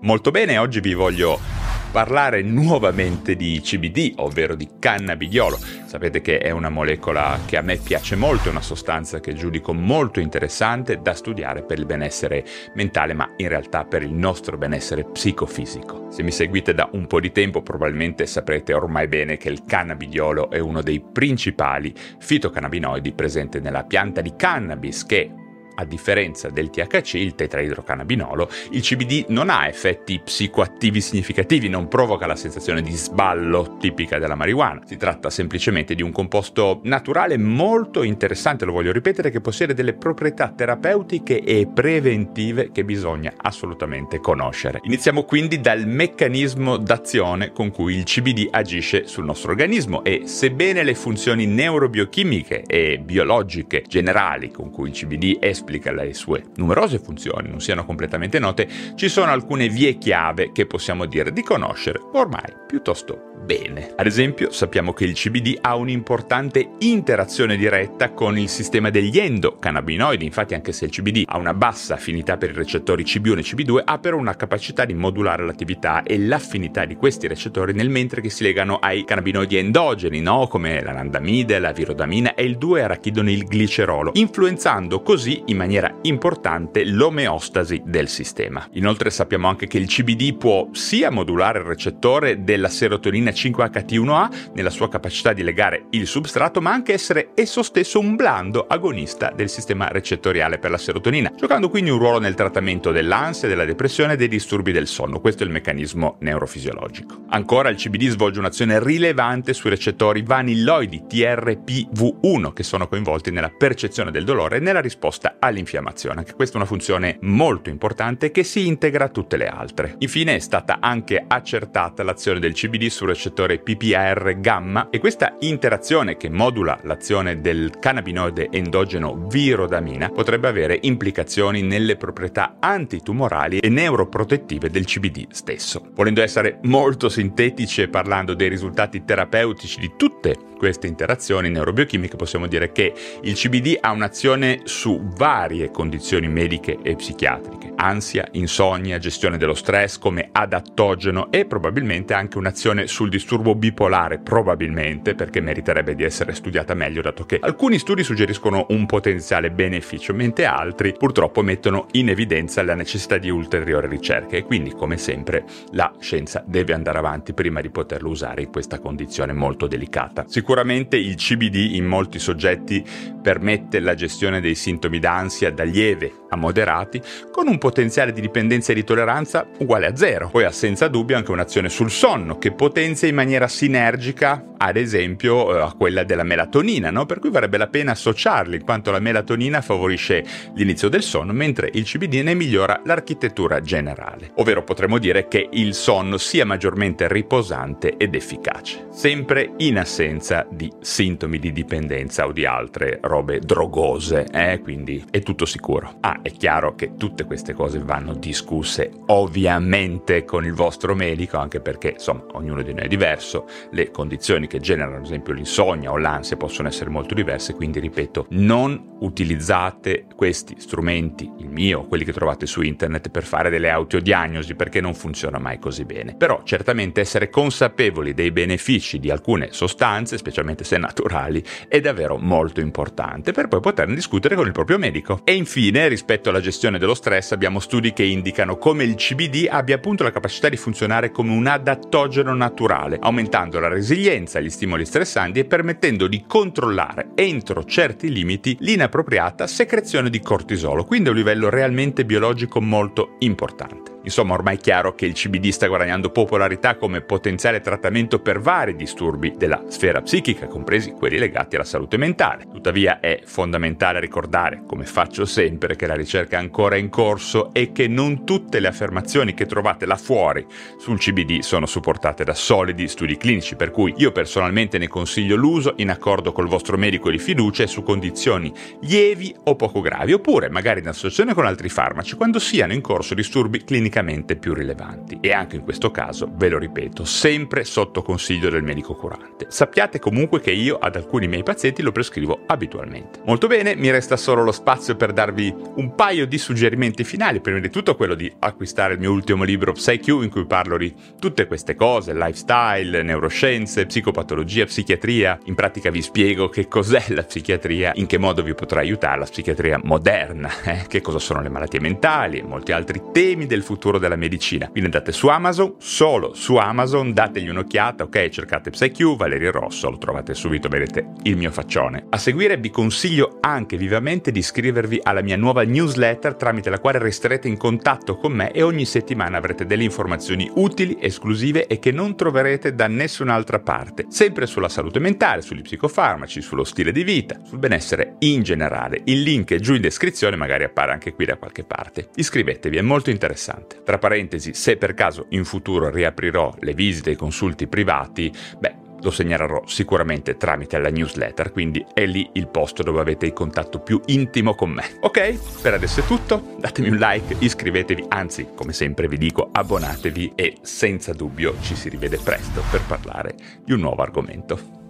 Molto bene, oggi vi voglio parlare nuovamente di CBD, ovvero di cannabidiolo. Sapete che è una molecola che a me piace molto, è una sostanza che giudico molto interessante da studiare per il benessere mentale, ma in realtà per il nostro benessere psicofisico. Se mi seguite da un po' di tempo probabilmente saprete ormai bene che il cannabidiolo è uno dei principali fitocannabinoidi presenti nella pianta di cannabis che a differenza del THC, il tetraidrocannabinolo, il CBD non ha effetti psicoattivi significativi, non provoca la sensazione di sballo tipica della marijuana. Si tratta semplicemente di un composto naturale molto interessante, lo voglio ripetere, che possiede delle proprietà terapeutiche e preventive che bisogna assolutamente conoscere. Iniziamo quindi dal meccanismo d'azione con cui il CBD agisce sul nostro organismo e sebbene le funzioni neurobiochimiche e biologiche generali con cui il CBD è esplica le sue numerose funzioni non siano completamente note, ci sono alcune vie chiave che possiamo dire di conoscere ormai piuttosto bene. Ad esempio, sappiamo che il CBD ha un'importante interazione diretta con il sistema degli endocannabinoidi, infatti anche se il CBD ha una bassa affinità per i recettori CB1 e CB2, ha però una capacità di modulare l'attività e l'affinità di questi recettori nel mentre che si legano ai cannabinoidi endogeni, no? come l'anandamide, la virodamina e il 2-arachidonil glicerolo, influenzando così in maniera importante l'omeostasi del sistema. Inoltre sappiamo anche che il CBD può sia modulare il recettore della serotonina 5-HT1A nella sua capacità di legare il substrato, ma anche essere esso stesso un blando agonista del sistema recettoriale per la serotonina, giocando quindi un ruolo nel trattamento dell'ansia, della depressione e dei disturbi del sonno. Questo è il meccanismo neurofisiologico. Ancora il CBD svolge un'azione rilevante sui recettori vanilloidi TRPV1 che sono coinvolti nella percezione del dolore e nella risposta all'infiammazione. Anche questa è una funzione molto importante che si integra a tutte le altre. Infine è stata anche accertata l'azione del CBD sul recettore PPAR gamma e questa interazione che modula l'azione del cannabinoide endogeno virodamina potrebbe avere implicazioni nelle proprietà antitumorali e neuroprotettive del CBD stesso. Volendo essere molto sintetici e parlando dei risultati terapeutici di tutte queste interazioni neurobiochimiche possiamo dire che il CBD ha un'azione su varie condizioni mediche e psichiatriche, ansia, insonnia, gestione dello stress come adattogeno e probabilmente anche un'azione sul disturbo bipolare, probabilmente perché meriterebbe di essere studiata meglio dato che alcuni studi suggeriscono un potenziale beneficio, mentre altri purtroppo mettono in evidenza la necessità di ulteriori ricerche e quindi come sempre la scienza deve andare avanti prima di poterlo usare in questa condizione molto delicata. Sicuramente il CBD in molti soggetti permette la gestione dei sintomi d'ansia da lieve a moderati, con un potenziale di dipendenza e di tolleranza uguale a zero. Poi ha senza dubbio anche un'azione sul sonno che potenzia in maniera sinergica, ad esempio, eh, a quella della melatonina, no? per cui varrebbe la pena associarli, in quanto la melatonina favorisce l'inizio del sonno, mentre il CBD ne migliora l'architettura generale. Ovvero potremmo dire che il sonno sia maggiormente riposante ed efficace, sempre in assenza di sintomi di dipendenza o di altre robe drogose, eh? quindi è tutto sicuro. Ah, è chiaro che tutte queste cose vanno discusse ovviamente con il vostro medico, anche perché insomma ognuno di noi è diverso, le condizioni che generano ad esempio l'insonnia o l'ansia possono essere molto diverse, quindi ripeto, non utilizzate questi strumenti, il mio, quelli che trovate su internet per fare delle autodiagnosi perché non funziona mai così bene. Però certamente essere consapevoli dei benefici di alcune sostanze, specialmente se naturali, è davvero molto importante per poi poterne discutere con il proprio medico. E infine, rispetto alla gestione dello stress, abbiamo studi che indicano come il CBD abbia appunto la capacità di funzionare come un adattogeno naturale, aumentando la resilienza agli stimoli stressanti e permettendo di controllare entro certi limiti l'inappropriata secrezione di cortisolo, quindi a un livello realmente biologico molto importante. Insomma, ormai è chiaro che il CBD sta guadagnando popolarità come potenziale trattamento per vari disturbi della sfera psichica, compresi quelli legati alla salute mentale. Tuttavia è fondamentale ricordare, come faccio sempre, che la ricerca è ancora in corso e che non tutte le affermazioni che trovate là fuori sul CBD sono supportate da solidi studi clinici, per cui io personalmente ne consiglio l'uso in accordo col vostro medico di fiducia e su condizioni lievi o poco gravi, oppure magari in associazione con altri farmaci quando siano in corso disturbi clinici clinicamente più rilevanti. E anche in questo caso, ve lo ripeto, sempre sotto consiglio del medico curante. Sappiate comunque che io ad alcuni miei pazienti lo prescrivo abitualmente. Molto bene, mi resta solo lo spazio per darvi un paio di suggerimenti finali. Prima di tutto quello di acquistare il mio ultimo libro PsyQ in cui parlo di tutte queste cose, lifestyle, neuroscienze, psicopatologia, psichiatria. In pratica vi spiego che cos'è la psichiatria, in che modo vi potrà aiutare la psichiatria moderna, eh? che cosa sono le malattie mentali e molti altri temi del futuro della medicina. Quindi andate su Amazon, solo su Amazon, dategli un'occhiata, ok? Cercate PsyQ, Valerio Rosso, lo trovate subito, vedete il mio faccione. A seguire vi consiglio anche vivamente di iscrivervi alla mia nuova newsletter tramite la quale resterete in contatto con me e ogni settimana avrete delle informazioni utili, esclusive e che non troverete da nessun'altra parte, sempre sulla salute mentale, sugli psicofarmaci, sullo stile di vita, sul benessere in generale. Il link è giù in descrizione, magari appare anche qui da qualche parte. Iscrivetevi, è molto interessante. Tra parentesi, se per caso in futuro riaprirò le visite e i consulti privati, beh, lo segnalerò sicuramente tramite la newsletter, quindi è lì il posto dove avete il contatto più intimo con me. Ok, per adesso è tutto, datemi un like, iscrivetevi, anzi, come sempre vi dico, abbonatevi e senza dubbio ci si rivede presto per parlare di un nuovo argomento.